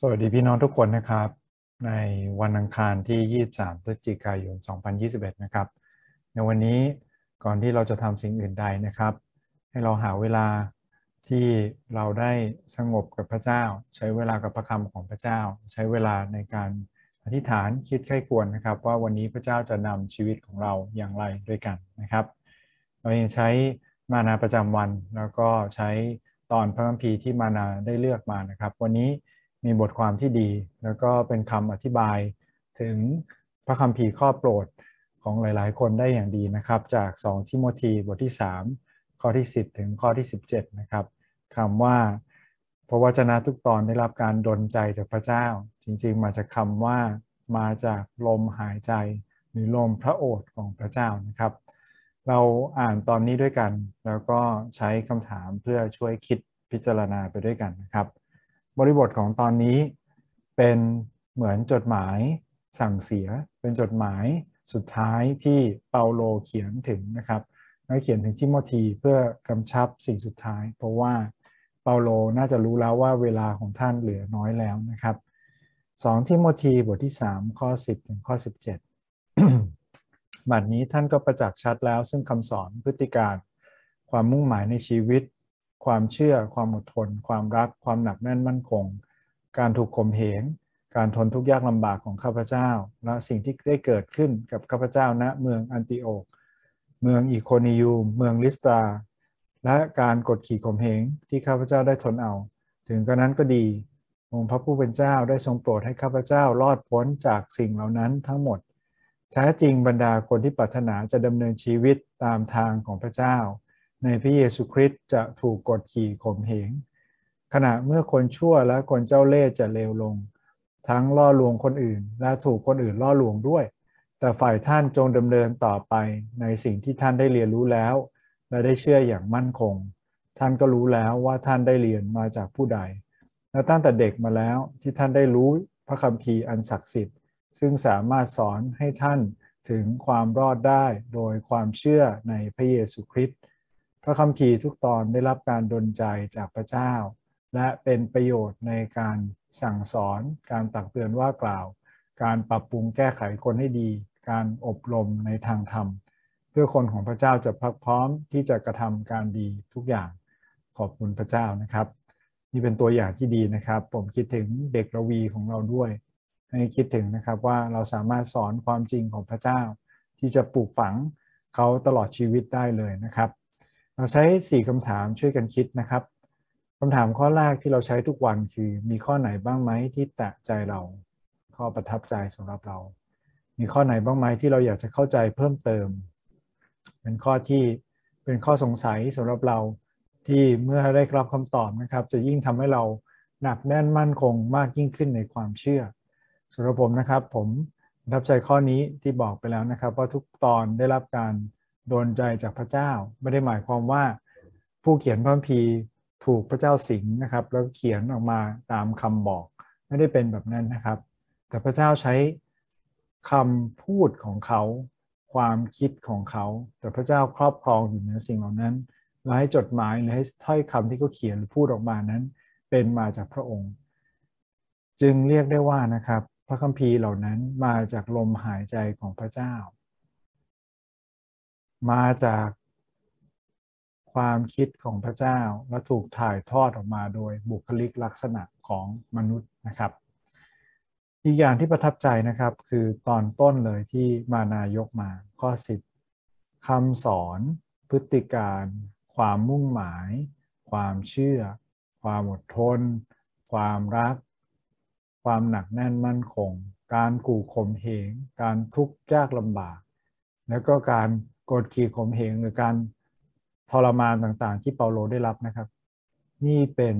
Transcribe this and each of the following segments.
สวัสดีพี่น้องทุกคนนะครับ ในวันอังคารที่ 23 พฤศจิกายน 2021 นะครับ ในวันนี้ก่อนที่เราจะทำสิ่งอื่นใดนะครับ ให้เราหาเวลาที่เราได้สงบกับพระเจ้า ใช้เวลากับพระคำของพระเจ้า ใช้เวลาในการอธิษฐานคิดไข้ควรนะครับ ว่าวันนี้พระเจ้าจะนำชีวิตของเราอย่างไรด้วยกันนะครับ เรายังใช้มานาประจำวันแล้วก็ใช้ตอนพระคัมภีร์ที่มานาได้เลือกมานะครับ วันนี้ มีบทความที่ดี แล้วก็เป็นคำอธิบายถึงพระคัมภีร์ข้อโปรดของหลายๆ คนได้อย่างดีนะครับ จาก 2 ทิโมธีบทที่ 3 ข้อที่ 10 ถึงข้อที่ 17 นะครับคำว่าพระวจนะทุกตอนได้รับการดลใจจากพระเจ้า จริงๆ มาจากคำว่ามาจากลมหายใจ หรือลมพระโอษฐ์ของพระเจ้านะครับ เราอ่านตอนนี้ด้วยกัน แล้วก็ใช้คำถามเพื่อช่วยคิดพิจารณาไปด้วยกันนะครับ บริบทของตอนนี้เป็นเหมือนจดหมายสั่งเสีย เป็นจดหมายสุดท้ายที่เปาโลเขียนถึงนะครับและเขียนถึงทิโมธีเพื่อกำชับสิ่งสุดท้าย เพราะว่าเปาโลน่าจะรู้แล้วว่าเวลาของท่านเหลือน้อยแล้วนะครับ2ทิโมธีบทที่ 3 ข้อ 10 ถึงข้อ 17 บัดนี้ท่านก็ประจักษ์ชัดแล้วซึ่งคำสอนพฤติการ ความมุ่งหมายในชีวิต ความเชื่อ ความอดทน ความรัก ความหนักแน่นมั่นคง การถูกข่มเหง การทนทุกข์ยากลำบากของข้าพเจ้า และสิ่งที่ได้เกิดขึ้นกับข้าพเจ้าณเมืองอันติโอก เมืองอีโคนิยูม เมืองลิสตา และการกดขี่ข่มเหงที่ข้าพเจ้าได้ทนเอา ถึงกระนั้นก็ดี องค์พระผู้เป็นเจ้าได้ทรงโปรดให้ข้าพเจ้ารอดพ้นจากสิ่งเหล่านั้นทั้งหมด แท้จริงบรรดาคนที่ปรารถนาจะดำเนินชีวิตตามทางของพระเจ้า ในพระเยซูคริสต์จะถูกกดขี่ข่มเหง ขณะเมื่อคนชั่วและคนเจ้าเล่ห์จะเลวลง ทั้งล่อลวงคนอื่น และถูกคนอื่นล่อลวงด้วย แต่ฝ่ายท่านจงดำเนินต่อไปในสิ่งที่ท่านได้เรียนรู้แล้ว และได้เชื่ออย่างมั่นคง ท่านก็รู้แล้วว่าท่านได้เรียนมาจากผู้ใด และตั้งแต่เด็กมาแล้วที่ท่านได้รู้พระคัมภีร์อันศักดิ์สิทธิ์ ซึ่งสามารถสอนให้ท่านถึงความรอดได้โดยความเชื่อในพระเยซูคริสต์ พระคัมภีร์ทุกตอนได้รับการดลใจจากพระเจ้า และเป็นประโยชน์ในการสั่งสอน การตักเตือนว่ากล่าว การปรับปรุงแก้ไขคนให้ดี การอบรมในทางธรรม เพื่อคนของพระเจ้าจะพักพร้อมที่จะกระทำการดีทุกอย่างขอบคุณพระเจ้านะครับ นี่เป็นตัวอย่างที่ดีนะครับ ผมคิดถึงเด็กระวีของเราด้วย ให้คิดถึงนะครับว่าเราสามารถสอนความจริงของพระเจ้า ที่จะปลูกฝังเขาตลอดชีวิตได้เลยนะครับ เราใช้ 4คำถามช่วยกันคิดนะครับคำถามข้อแรกที่เราใช้ทุกวันคือมีข้อไหนบ้างไหมที่แตะใจเรา ข้อประทับใจสำหรับเรา มีข้อไหนบ้างไหมที่เราอยากจะเข้าใจเพิ่มเติม เป็นข้อที่เป็นข้อสงสัยสำหรับเราที่เมื่อได้รับคำตอบนะครับ จะยิ่งทำให้เราหนักแน่นมั่นคงมากยิ่งขึ้นในความเชื่อสำหรับผมนะครับผมรับใจข้อนี้ที่บอกไปแล้วนะครับ ว่าทุกตอนได้รับการ โดนใจจากพระเจ้า ไม่ได้หมายความว่าผู้เขียนพระคัมภีร์ถูกพระเจ้าสิงนะครับ แล้วเขียนออกมาตามคำบอก ไม่ได้เป็นแบบนั้นนะครับ แต่พระเจ้าใช้คำพูดของเขา ความคิดของเขา แต่พระเจ้าครอบครองอยู่เหนือสิ่งเหล่านั้นและให้จดหมายหรือให้ถ้อยคำที่เขาเขียนหรือพูดออกมานั้น เป็นมาจากพระองค์ จึงเรียกได้ว่านะครับ พระคัมภีร์เหล่านั้นมาจากลมหายใจของพระเจ้า มาจากความคิดของพระเจ้าและถูกถ่ายทอดออกมาโดยบุคลิกลักษณะของมนุษย์นะครับ อีกอย่างที่ประทับใจนะครับคือตอนต้นเลยที่มานายกมาข้อ10คำสอน พฤติการ ความมุ่งหมาย ความเชื่อ ความอดทน ความรัก ความหนักแน่นมั่นคง การขู่ข่มเหงการทุกข์ยากลำบาก แล้วก็การ กดขี่ข่มเหงหรือการทรมานต่างๆ ที่เปาโลได้รับนะครับ นี่เป็น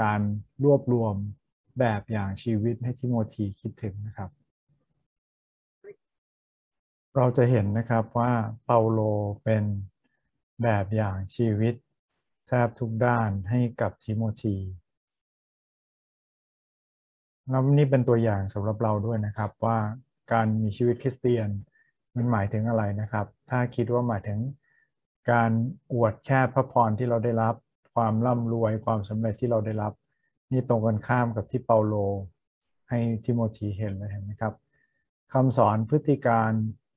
การรวบรวมแบบอย่างชีวิตให้ทิโมธีคิดถึงนะครับ เราจะเห็นนะครับว่าเปาโลเป็นแบบอย่างชีวิตแทบทุกด้านให้กับทิโมธีแล้วนี่เป็นตัวอย่างสำหรับเราด้วยนะครับว่าการมีชีวิตคริสเตียน มันหมายถึงอะไรนะครับ ถ้าคิดว่าหมายถึงการอวดแค่พระพรที่เราได้รับ ความร่ำรวยความสำเร็จที่เราได้รับ นี่ตรงกันข้ามกับที่เปาโล ให้ทิโมธีเห็นเลยเห็นไหมครับคำสอนพฤติการ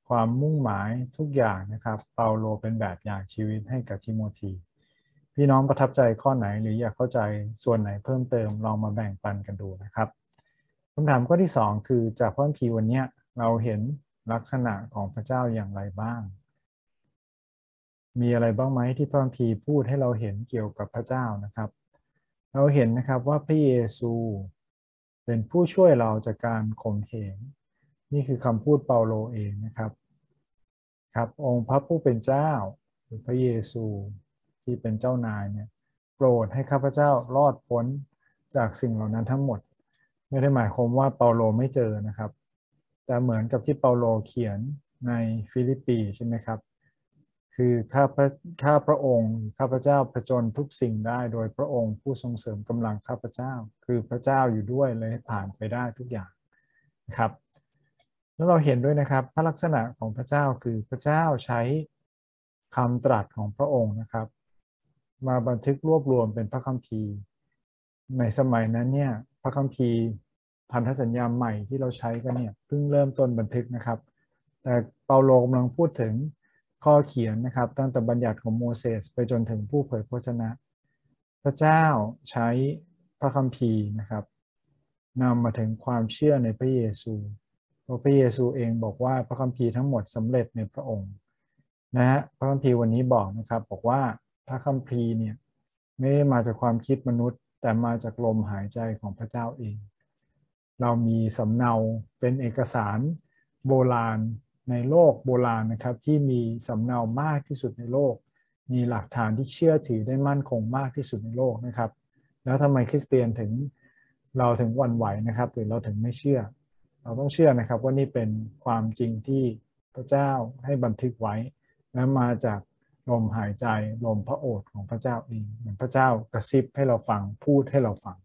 ความมุ่งหมายทุกอย่างนะครับ เปาโลเป็นแบบอย่างชีวิตให้กับทิโมธีพี่น้องประทับใจข้อไหนหรืออยากเข้าใจส่วนไหนเพิ่มเติมลองมาแบ่งปันกันดูนะครับคำถามข้อที่ 2 คือจากพระคัมภีร์วันนี้เราเห็น ลักษณะของพระเจ้าอย่างไรบ้าง มีอะไรบ้างไหมที่พระคัมภีร์พูดให้เราเห็นเกี่ยวกับพระเจ้านะครับ เราเห็นนะครับว่าพระเยซูเป็นผู้ช่วยเราจากการข่มเหงนี่คือคำพูดเปาโลเองนะครับครับองค์พระผู้เป็นเจ้าหรือพระเยซูที่เป็นเจ้านายเนี่ยโปรดให้ข้าพเจ้ารอดพ้นจากสิ่งเหล่านั้นทั้งหมด ไม่ได้หมายความว่าเปาโลไม่เจอนะครับ แต่เหมือนกับที่เปาโลเขียนในฟิลิปปีใช่ไหมครับ คือข้าพระข้าพระองค์ข้าพระเจ้าผจญทุกสิ่งได้โดยพระองค์ผู้ทรงเสริมกำลังข้าพระเจ้า คือพระเจ้าอยู่ด้วยเลยผ่านไปได้ทุกอย่างนะครับแล้วเราเห็นด้วยนะครับพระลักษณะของพระเจ้าคือพระเจ้าใช้คำตรัสของพระองค์นะครับ มาบันทึกรวบรวมเป็นพระคัมภีร์ ในสมัยนั้นเนี่ยพระคัมภีร์ พันธสัญญาใหม่ที่เราใช้กันเนี่ยเพิ่งเริ่มต้นบันทึกนะครับ แต่เปาโลกำลังพูดถึงข้อเขียนนะครับ ตั้งแต่บัญญัติของโมเสสไปจนถึงผู้เผยพระชนะ พระเจ้าใช้พระคัมภีร์นะครับนำมาถึงความเชื่อในพระเยซูพระเยซูเองบอกว่าพระคัมภีร์ทั้งหมดสำเร็จในพระองค์นะฮะพระคัมภีร์วันนี้บอกนะครับบอกว่าพระคัมภีร์เนี่ยไม่ได้มาจากความคิดมนุษย์ แต่มาจากลมหายใจของพระเจ้าเอง เรามีสำเนาเป็นเอกสารโบราณในโลกโบราณนะครับ ที่มีสำเนามากที่สุดในโลก มีหลักฐานที่เชื่อถือได้มั่นคงมากที่สุดในโลกนะครับ แล้วทำไมคริสเตียนถึงเราถึงวันไหวนะครับ หรือเราถึงไม่เชื่อ เราต้องเชื่อนะครับว่านี่เป็นความจริงที่พระเจ้าให้บันทึกไว้ และมาจากลมหายใจลมพระโอษฐ์ของพระเจ้าเองเหมือนพระเจ้ากระซิบให้เราฟังพูดให้เราฟัง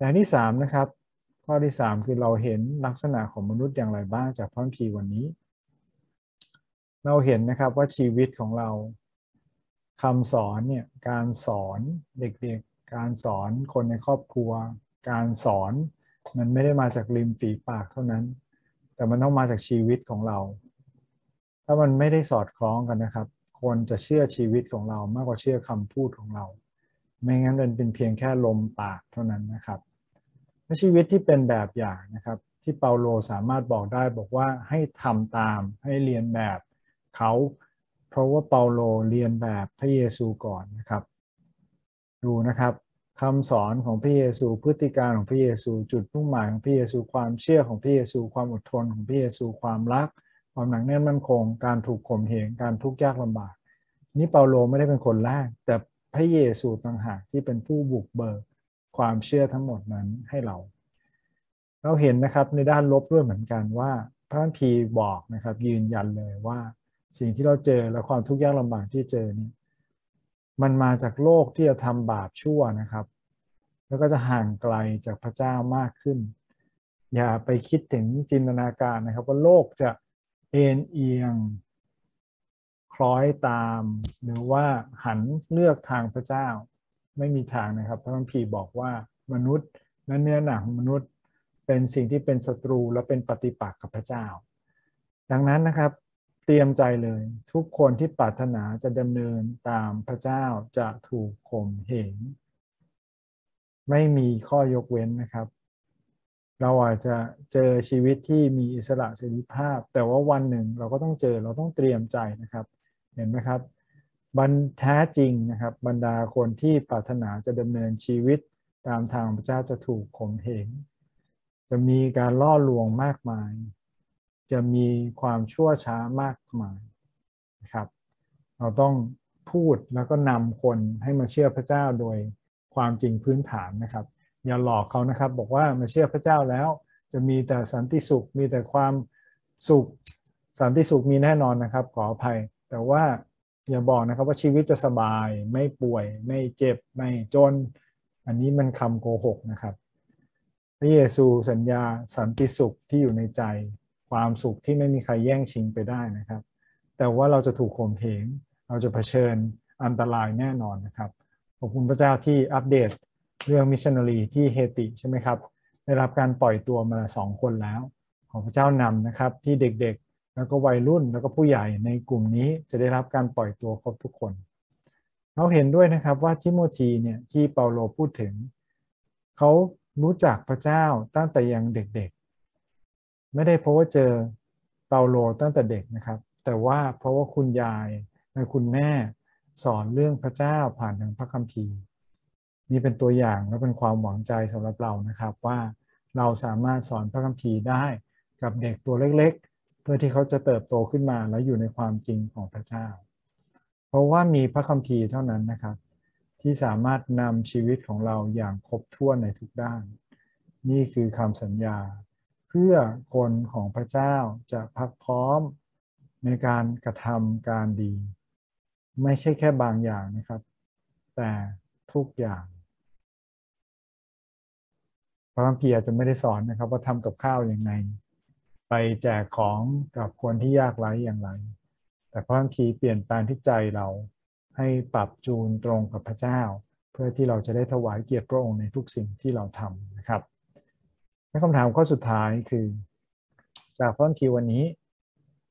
แต่ที่สามนะครับข้อที่สามคือเราเห็นลักษณะของมนุษย์อย่างไรบ้างจากพระคัมภีร์วันนี้ เราเห็นนะครับว่าชีวิตของเราคำสอนเนี่ยการสอนเด็กๆ การสอนคนในครอบครัว การสอนมันไม่ได้มาจากริมฝีปากเท่านั้น แต่มันต้องมาจากชีวิตของเรา ถ้ามันไม่ได้สอดคล้องกันนะครับ คนจะเชื่อชีวิตของเรามากกว่าเชื่อคำพูดของเรา ไม่งั้นมันเป็นเพียงแค่ลมปากเท่านั้นนะครับ ชีวิตที่เป็นแบบอย่างนะครับ ที่เปาโลสามารถบอกได้บอกว่าให้ทำตามให้เรียนแบบเขาเพราะว่าเปาโลเรียนแบบพระเยซูก่อนนะครับ ดูนะครับคำสอนของพระเยซู พฤติการของพระเยซู จุดมุ่งหมายของพระเยซู ความเชื่อของพระเยซู ความอดทนของพระเยซู ความรัก ความหนักแน่นมั่นคง การถูกข่มเหง การทุกข์ยากลำบาก นี่เปาโลไม่ได้เป็นคนแรก แต่พระเยซูต่างหากที่เป็นผู้บุกเบิก ความเชื่อทั้งหมดนั้นให้เรา เราเห็นนะครับในด้านลบด้วยเหมือนกันว่า พระคัมภีร์บอกนะครับ ยืนยันเลยว่า สิ่งที่เราเจอและความทุกข์ยากลำบากที่เจอนี้มันมาจากโลกที่จะทำบาปชั่วนะครับ แล้วก็จะห่างไกลจากพระเจ้ามากขึ้น อย่าไปคิดถึงจินตนาการนะครับ ว่าโลกจะเอ็นเอียงคล้อยตาม หรือว่าหันเลือกทางพระเจ้า ไม่มีทางนะครับ พระคัมภีร์บอกว่ามนุษย์และเนื้อหนังมนุษย์เป็นสิ่งที่เป็นศัตรูและเป็นปฏิปักษ์กับพระเจ้า ดังนั้นนะครับ เตรียมใจเลยทุกคนที่ปรารถนาจะดำเนินตามพระเจ้าจะถูกข่มเหงไม่มีข้อยกเว้นนะครับ เราอาจจะเจอชีวิตที่มีอิสระเสรีภาพ แต่ว่าวันหนึ่งเราก็ต้องเจอเราต้องเตรียมใจนะครับ เห็นไหมครับ บรรแท้จริงนะครับ บรรดาคนที่ปรารถนาจะดำเนินชีวิตตามทางพระเจ้าจะถูกข่มเหงจะมีการล่อลวงมากมาย จะมีความชั่วช้ามากมายนะครับ เราต้องพูดแล้วก็นำคนให้มาเชื่อพระเจ้าโดยความจริงพื้นฐานนะครับ อย่าหลอกเขานะครับ บอกว่ามาเชื่อพระเจ้าแล้ว จะมีแต่สันติสุข มีแต่ความสุขสันติสุขมีแน่นอนนะครับ ขออภัย แต่ว่า อย่าบอกนะครับว่าชีวิตจะสบายไม่ป่วย ไม่เจ็บ ไม่จน อันนี้มันคำโกหกนะครับ พระเยซูสัญญาสันติสุขที่อยู่ในใจ ความสุขที่ไม่มีใครแย่งชิงไปได้นะครับ แต่ว่าเราจะถูกข่มเหงเราจะเผชิญอันตรายแน่นอนนะครับขอบคุณพระเจ้าที่อัปเดตเรื่องมิชชันนารีที่เฮติใช่ไหมครับได้รับการปล่อยตัวมาสองคนแล้ว ของพระเจ้านำนะครับที่เด็กๆ แล้วก็วัยรุ่นแล้วก็ผู้ใหญ่ในกลุ่มนี้จะได้รับการปล่อยตัวครบทุกคน เราเห็นด้วยนะครับว่าทิโมธีเนี่ยที่เปาโลพูดถึง เขารู้จักพระเจ้าตั้งแต่ยังเด็กๆ ไม่ได้เพราะว่าเจอเปาโลตั้งแต่เด็กนะครับ แต่ว่าเพราะว่าคุณยายและคุณแม่สอนเรื่องพระเจ้าผ่านทางพระคัมภีร์ นี่เป็นตัวอย่างและเป็นความหวังใจสำหรับเรานะครับว่าเราสามารถสอนพระคัมภีร์ได้กับเด็กตัวเล็กๆ พื่อที่เขาจะเติบโตขึ้นมาแล้วอยู่ในความจริงของพระเจ้า เพราะว่ามีพระคัมภีร์เท่านั้นนะครับ ที่สามารถนำชีวิตของเราอย่างครบถ้วนในทุกด้าน นี่คือคำสัญญา เพื่อคนของพระเจ้าจะพักพร้อมในการกระทำการดี ไม่ใช่แค่บางอย่างนะครับ แต่ทุกอย่างพระคัมภีร์อาจจะไม่ได้สอนนะครับว่าทำกับข้าวอย่างไง ไปแจกของกับคนที่ยากไร้อย่างไร แต่พระคัมภีร์เปลี่ยนแปลงที่ใจเราให้ปรับจูนตรงกับพระเจ้า เพื่อที่เราจะได้ถวายเกียรติพระองค์ในทุกสิ่งที่เราทำนะครับคำถามข้อสุดท้ายคือ จากพระคัมภีร์วันนี้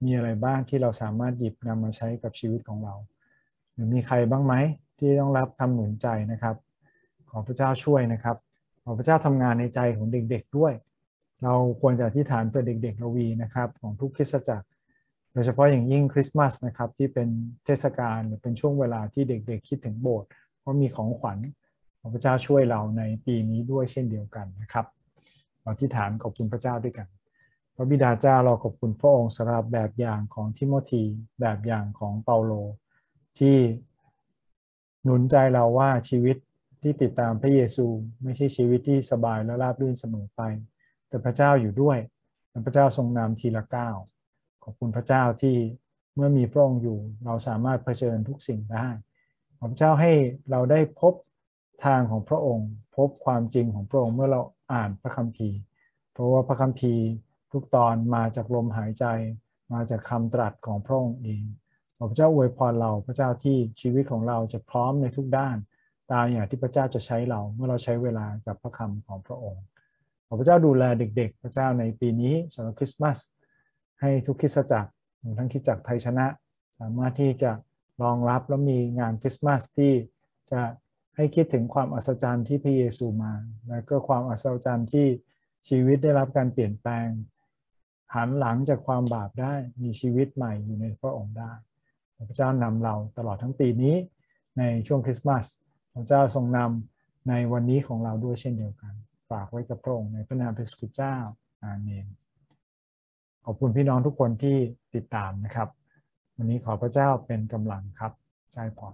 มีอะไรบ้างที่เราสามารถหยิบนำมาใช้กับชีวิตของเรา หรือมีใครบ้างไหมที่ต้องรับคำหนุนใจนะครับ ขอพระเจ้าช่วยนะครับขอพระเจ้าทำงานในใจของเด็กๆด้วย เราควรจะอธิษฐานเพื่อเด็กๆเราวีนะครับของทุกคริสตจักร โดยเฉพาะอย่างยิ่งคริสต์มาสนะครับที่เป็นเทศกาลเป็นช่วงเวลาที่เด็กๆคิดถึงโบสถ์เพราะมีของขวัญขอพระเจ้าช่วยเราในปีนี้ด้วยเช่นเดียวกันนะครับเราอธิษฐานขอบคุณพระเจ้าด้วยกัน พระบิดาเจ้าเราขอบคุณพระองค์สำหรับแบบอย่างของทิโมธีแบบอย่างของเปาโล ที่หนุนใจเราว่าชีวิตที่ติดตามพระเยซู ไม่ใช่ชีวิตที่สบายและราบรื่นเสมอไป แต่พระเจ้าอยู่ด้วยพระเจ้าทรงนำทีละก้าวขอบคุณพระเจ้าที่เมื่อมีพระองค์อยู่ เราสามารถเผชิญทุกสิ่งได้ขอพระเจ้าให้เราได้พบทางของพระองค์ พบความจริงของพระองค์เมื่อเราอ่านพระคัมภีร์ เพราะว่าพระคัมภีร์ทุกตอนมาจากลมหายใจ มาจากคำตรัสของพระองค์เองขอพระเจ้าอวยพรเราพระเจ้าที่ชีวิตของเราจะพร้อมในทุกด้านตามอย่างที่พระเจ้าจะใช้เราเมื่อเราใช้เวลากับพระคำของพระองค์ ขอพระเจ้าดูแลเด็ก ๆ พระเจ้าในปีนี้สำหรับคริสต์มาสให้ทุกคริสตจักรทั้งคริสตจักรไทยชนะ สามารถที่จะรองรับและมีงานคริสต์มาสที่จะให้คิดถึงความอัศจรรย์ที่พระเยซูมา และก็ความอัศจรรย์ที่ชีวิตได้รับการเปลี่ยนแปลง หันหลังจากความบาปได้มีชีวิตใหม่อยู่ในพระองค์ได้ พระเจ้านำเราตลอดทั้งปีนี้ในช่วงคริสต์มาสพระเจ้าทรงนำในวันนี้ของเราด้วยเช่นเดียวกัน ฝากไว้กับพระองค์ในพระนามพระสุขเจ้าอาเมนขอบคุณพี่น้องทุกคนที่ติดตามนะครับ วันนี้ขอพระเจ้าเป็นกำลังครับใจพร